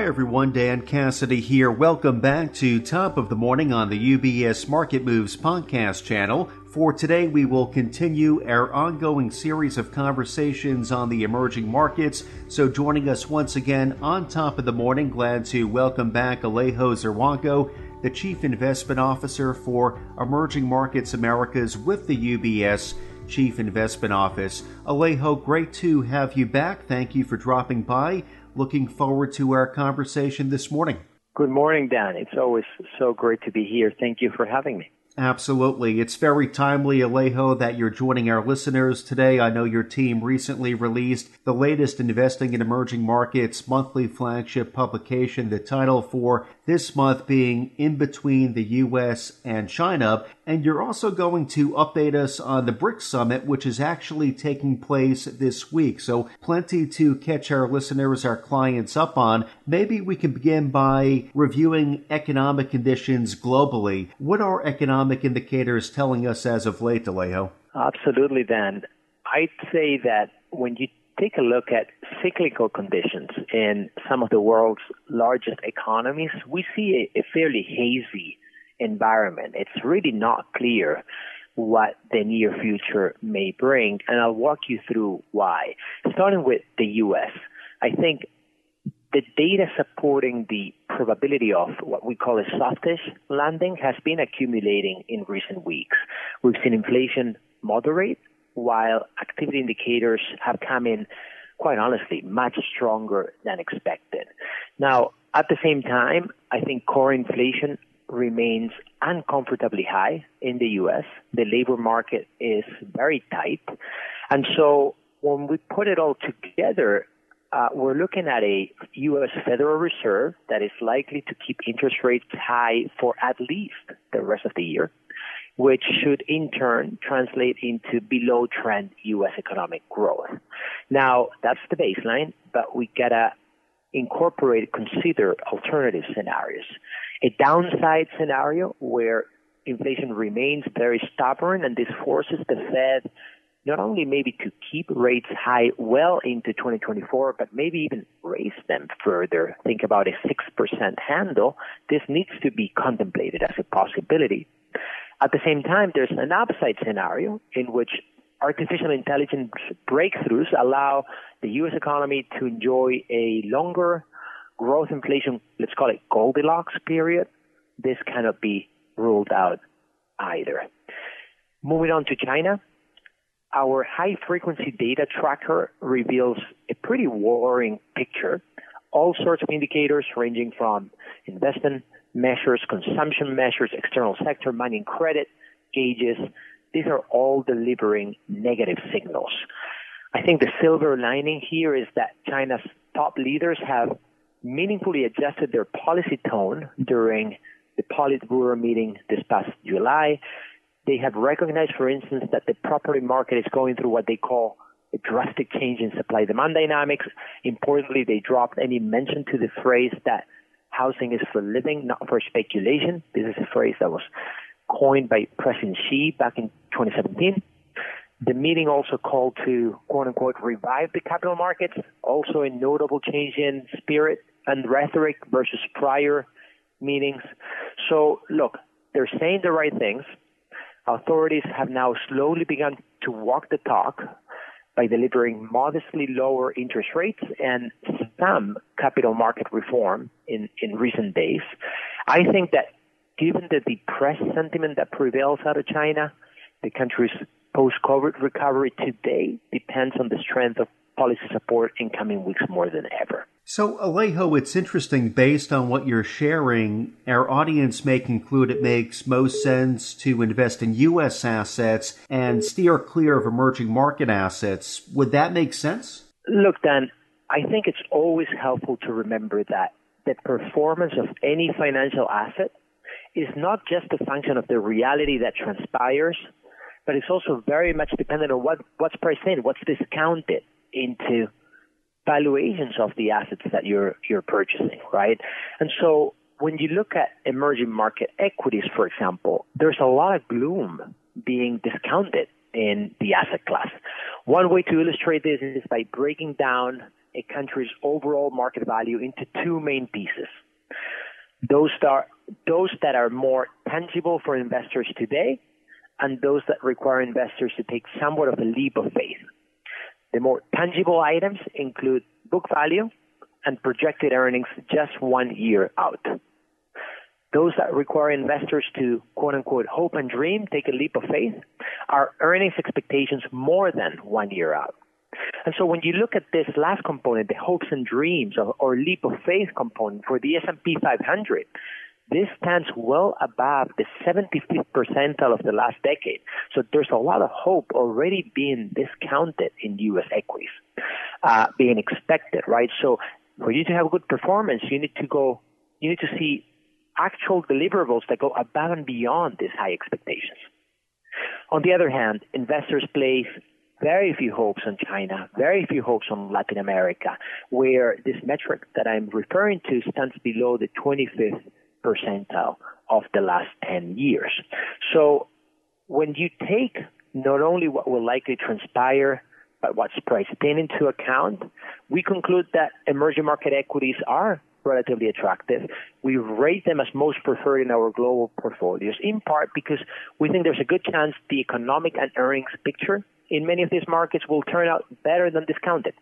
Hi everyone, Dan Cassidy here. Welcome back to Top of the Morning on the UBS Market Moves podcast channel. For today, we will continue our ongoing series of conversations on the emerging markets. So, joining us once again on Top of the Morning, glad to welcome back Alejo Czerwonko, the Chief Investment Officer for Emerging Markets Americas with the UBS Chief Investment Office. Alejo, great to have you back. Thank you for dropping by. Looking forward to our conversation this morning. Good morning, Dan. It's always so great to be here. Thank you for having me. Absolutely. It's very timely, Alejo, that you're joining our listeners today. I know your team recently released the latest Investing in Emerging Markets monthly flagship publication, the title for this month being In Between the U.S. and China. And you're also going to update us on the BRICS Summit, which is actually taking place this week. So plenty to catch our listeners, our clients up on. Maybe we can begin by reviewing economic conditions globally. What are economic indicators telling us as of late, Alejo? Absolutely, Dan. I'd say that when you take a look at cyclical conditions in some of the world's largest economies, we see a, a fairly hazy environment. It's really not clear what the near future may bring, and I'll walk you through why. Starting with the U.S., I think the data supporting the probability of what we call a softish landing has been accumulating in recent weeks. We've seen inflation moderate while activity indicators have come in, quite honestly, much stronger than expected. Now, at the same time, I think core inflation remains uncomfortably high in the U.S. The labor market is very tight. And so when we put it all together, uh, we're looking at a U.S. Federal Reserve that is likely to keep interest rates high for at least the rest of the year which should in turn translate into below trend U.S. economic growth. Now, that's the baseline, but we gotta incorporate, consider alternative scenarios. A downside scenario where inflation remains very stubborn and this forces the Fed not only maybe to keep rates high well into 2024, but maybe even raise them further. Think about a 6% handle. This needs to be contemplated as a possibility. At the same time, there's an upside scenario in which artificial intelligence breakthroughs allow the U.S. economy to enjoy a longer growth inflation, let's call it Goldilocks period. This cannot be ruled out either. Moving on to China, our high frequency data tracker reveals a pretty worrying picture. All sorts of indicators ranging from investment measures, consumption measures, external sector money credit gauges, these are all delivering negative signals. I think the silver lining here is that China's top leaders have meaningfully adjusted their policy tone during the Politburo meeting this past July. They have recognized, for instance, that the property market is going through what they call a drastic change in supply demand dynamics. Importantly, they dropped any mention to the phrase that housing is for living, not for speculation. This is a phrase that was coined by President Xi back in 2017. The meeting also called to quote unquote revive the capital markets, also a notable change in spirit and rhetoric versus prior meetings. So look, they're saying the right things. Authorities have now slowly begun to walk the talk by delivering modestly lower interest rates and some capital market reform in, in recent days. I think that given the depressed sentiment that prevails out of China, the country's post-COVID recovery today depends on the strength of policy support in coming weeks more than ever. So, Alejo, it's interesting based on what you're sharing, our audience may conclude it makes most sense to invest in U.S. assets and steer clear of emerging market assets. Would that make sense? Look, Dan, I think it's always helpful to remember that the performance of any financial asset is not just a function of the reality that transpires, but it's also very much dependent on what, what's priced in, what's discounted into valuations of the assets that you're you're purchasing, right? And so when you look at emerging market equities, for example, there's a lot of gloom being discounted in the asset class. One way to illustrate this is by breaking down a country's overall market value into two main pieces. Those that are, those that are more tangible for investors today and those that require investors to take somewhat of a leap of faith. The more tangible items include book value and projected earnings just one year out. Those that require investors to quote unquote hope and dream, take a leap of faith, are earnings expectations more than one year out. And so when you look at this last component, the hopes and dreams or, or leap of faith component for the S&P 500, this stands well above the 75th percentile of the last decade. So there's a lot of hope already being discounted in U.S. equities, uh, being expected, right? So for you to have a good performance, you need to go, you need to see actual deliverables that go above and beyond these high expectations. On the other hand, investors place very few hopes on China, very few hopes on Latin America, where this metric that I'm referring to stands below the 25th percentile of the last 10 years. So when you take not only what will likely transpire, but what's priced in into account, we conclude that emerging market equities are relatively attractive. We rate them as most preferred in our global portfolios, in part because we think there's a good chance the economic and earnings picture in many of these markets will turn out better than discounted.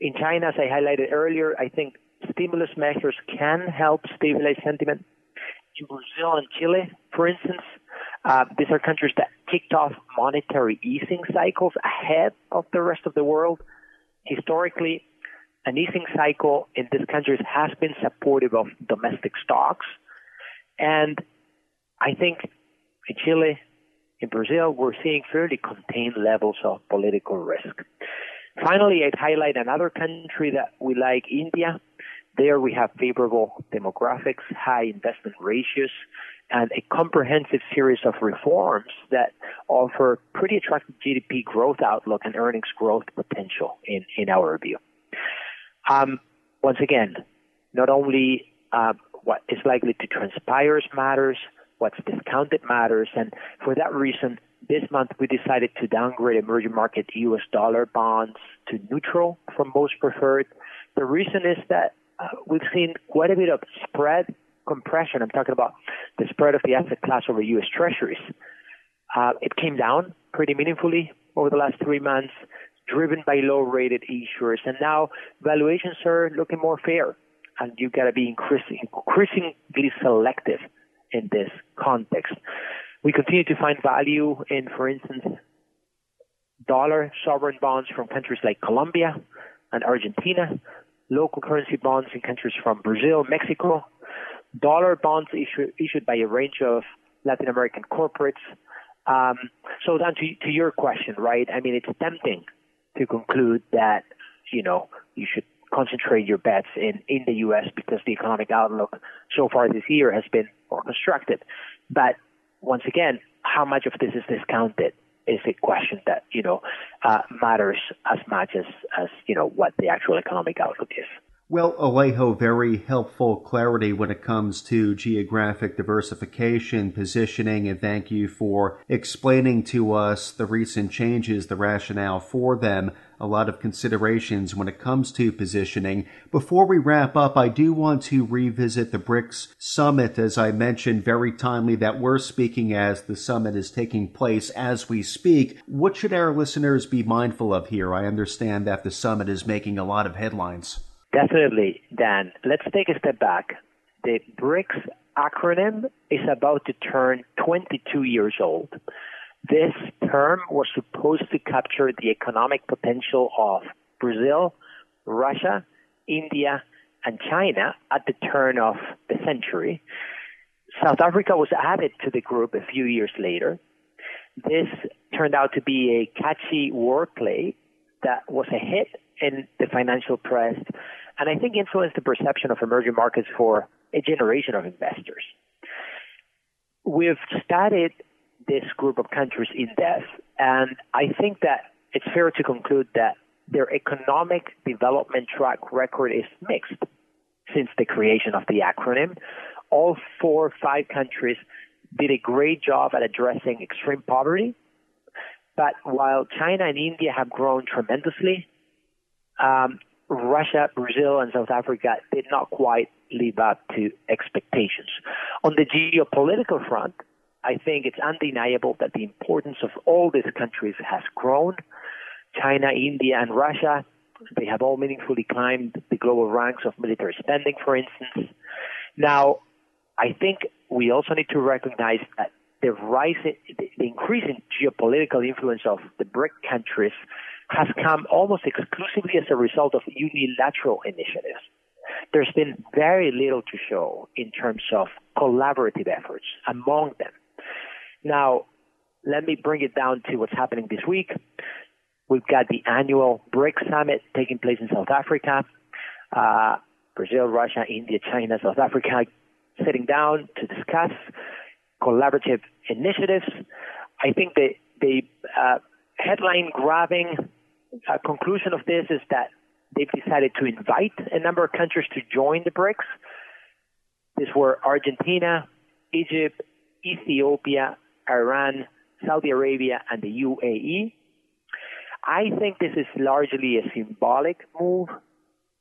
In China, as I highlighted earlier, I think stimulus measures can help stabilize sentiment. In Brazil and Chile, for instance, uh, these are countries that kicked off monetary easing cycles ahead of the rest of the world. Historically, an easing cycle in these countries has been supportive of domestic stocks. And I think in Chile, in Brazil, we're seeing fairly contained levels of political risk. Finally, I'd highlight another country that we like, India. There we have favorable demographics, high investment ratios, and a comprehensive series of reforms that offer pretty attractive GDP growth outlook and earnings growth potential in, in our view. Um, once again, not only uh, what is likely to transpire matters, what's discounted matters, and for that reason, this month we decided to downgrade emerging market U.S. dollar bonds to neutral from most preferred. The reason is that uh, we've seen quite a bit of spread compression. I'm talking about the spread of the asset class over U.S. Treasuries. Uh, it came down pretty meaningfully over the last three months driven by low-rated issuers, and now valuations are looking more fair, and you got to be increasing, increasingly selective in this context. We continue to find value in, for instance, dollar sovereign bonds from countries like Colombia and Argentina, local currency bonds in countries from Brazil, Mexico, dollar bonds issued, issued by a range of Latin American corporates. Um, so then to, to your question, right? I mean, it's tempting to conclude that, you know, you should concentrate your bets in, in the U.S. because the economic outlook so far this year has been more constructive. But once again, how much of this is discounted is a question that, you know, uh, matters as much as, as, you know, what the actual economic outlook is. Well, Alejo, very helpful clarity when it comes to geographic diversification, positioning, and thank you for explaining to us the recent changes, the rationale for them, a lot of considerations when it comes to positioning. Before we wrap up, I do want to revisit the BRICS summit, as I mentioned very timely that we're speaking as the summit is taking place as we speak. What should our listeners be mindful of here? I understand that the summit is making a lot of headlines. Definitely, Dan. Let's take a step back. The BRICS acronym is about to turn 22 years old. This term was supposed to capture the economic potential of Brazil, Russia, India, and China at the turn of the century. South Africa was added to the group a few years later. This turned out to be a catchy wordplay that was a hit in the financial press and I think influenced the perception of emerging markets for a generation of investors. We've studied this group of countries in depth, and I think that it's fair to conclude that their economic development track record is mixed since the creation of the acronym. All four or five countries did a great job at addressing extreme poverty, but while China and India have grown tremendously, um, Russia, Brazil, and South Africa did not quite live up to expectations. On the geopolitical front, I think it's undeniable that the importance of all these countries has grown. China, India, and Russia, they have all meaningfully climbed the global ranks of military spending, for instance. Now, I think we also need to recognize that the rise, the increasing geopolitical influence of the BRIC countries has come almost exclusively as a result of unilateral initiatives. There's been very little to show in terms of collaborative efforts among them. Now, let me bring it down to what's happening this week. We've got the annual BRICS summit taking place in South Africa. Uh, Brazil, Russia, India, China, South Africa sitting down to discuss collaborative initiatives. I think the, the uh, headline grabbing uh, conclusion of this is that they've decided to invite a number of countries to join the BRICS. These were Argentina, Egypt, Ethiopia, Iran, Saudi Arabia, and the UAE. I think this is largely a symbolic move.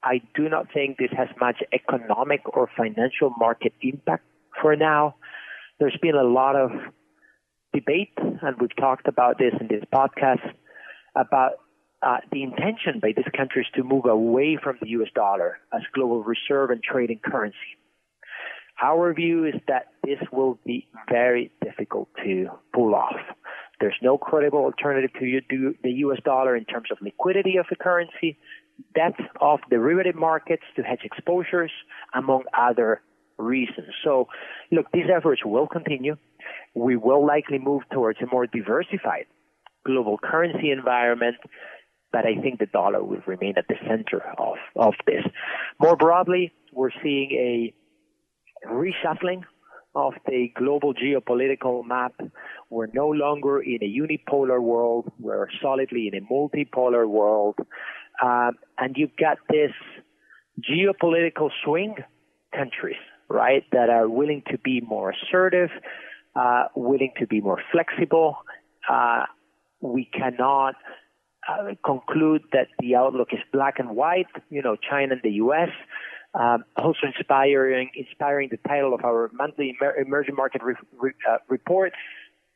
I do not think this has much economic or financial market impact for now. There's been a lot of debate, and we've talked about this in this podcast, about uh, the intention by these countries to move away from the US dollar as global reserve and trading currency. Our view is that this will be very difficult to pull off. There's no credible alternative to the US dollar in terms of liquidity of the currency, depth of derivative markets to hedge exposures, among other reasons. So, look, these efforts will continue. We will likely move towards a more diversified global currency environment but I think the dollar will remain at the center of, of this. More broadly, we're seeing a reshuffling of the global geopolitical map. We're no longer in a unipolar world. We're solidly in a multipolar world. Um, and you've got this geopolitical swing countries, right, that are willing to be more assertive, uh, willing to be more flexible. Uh, we cannot uh, conclude that the outlook is black and white. You know, China and the U.S. Um, also inspiring, inspiring the title of our monthly emerging market re- re- uh, report.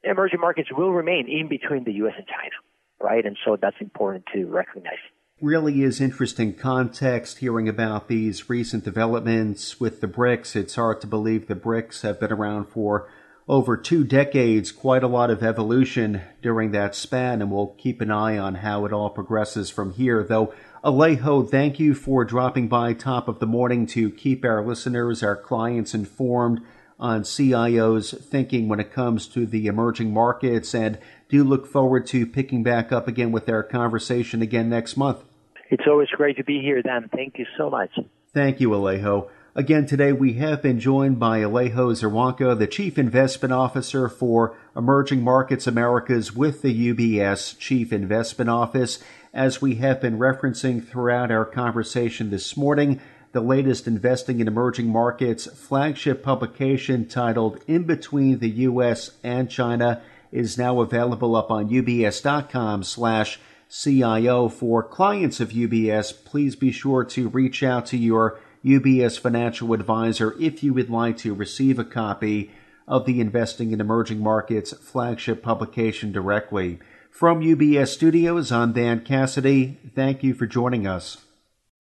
Emerging markets will remain in between the U.S. and China, right? And so that's important to recognize. Really is interesting context hearing about these recent developments with the BRICS. It's hard to believe the BRICS have been around for over two decades, quite a lot of evolution during that span, and we'll keep an eye on how it all progresses from here. Though, Alejo, thank you for dropping by top of the morning to keep our listeners, our clients informed on CIO's thinking when it comes to the emerging markets, and do look forward to picking back up again with our conversation again next month. It's always great to be here, Dan. Thank you so much. Thank you, Alejo. Again, today we have been joined by Alejo Czerwonko, the Chief Investment Officer for Emerging Markets Americas with the UBS Chief Investment Office. As we have been referencing throughout our conversation this morning, the latest Investing in Emerging Markets flagship publication titled In Between the U.S. and China is now available up on ubs.com slash CIO. For clients of UBS, please be sure to reach out to your UBS Financial Advisor if you would like to receive a copy of the Investing in Emerging Markets flagship publication directly. From UBS Studios, I'm Dan Cassidy. Thank you for joining us.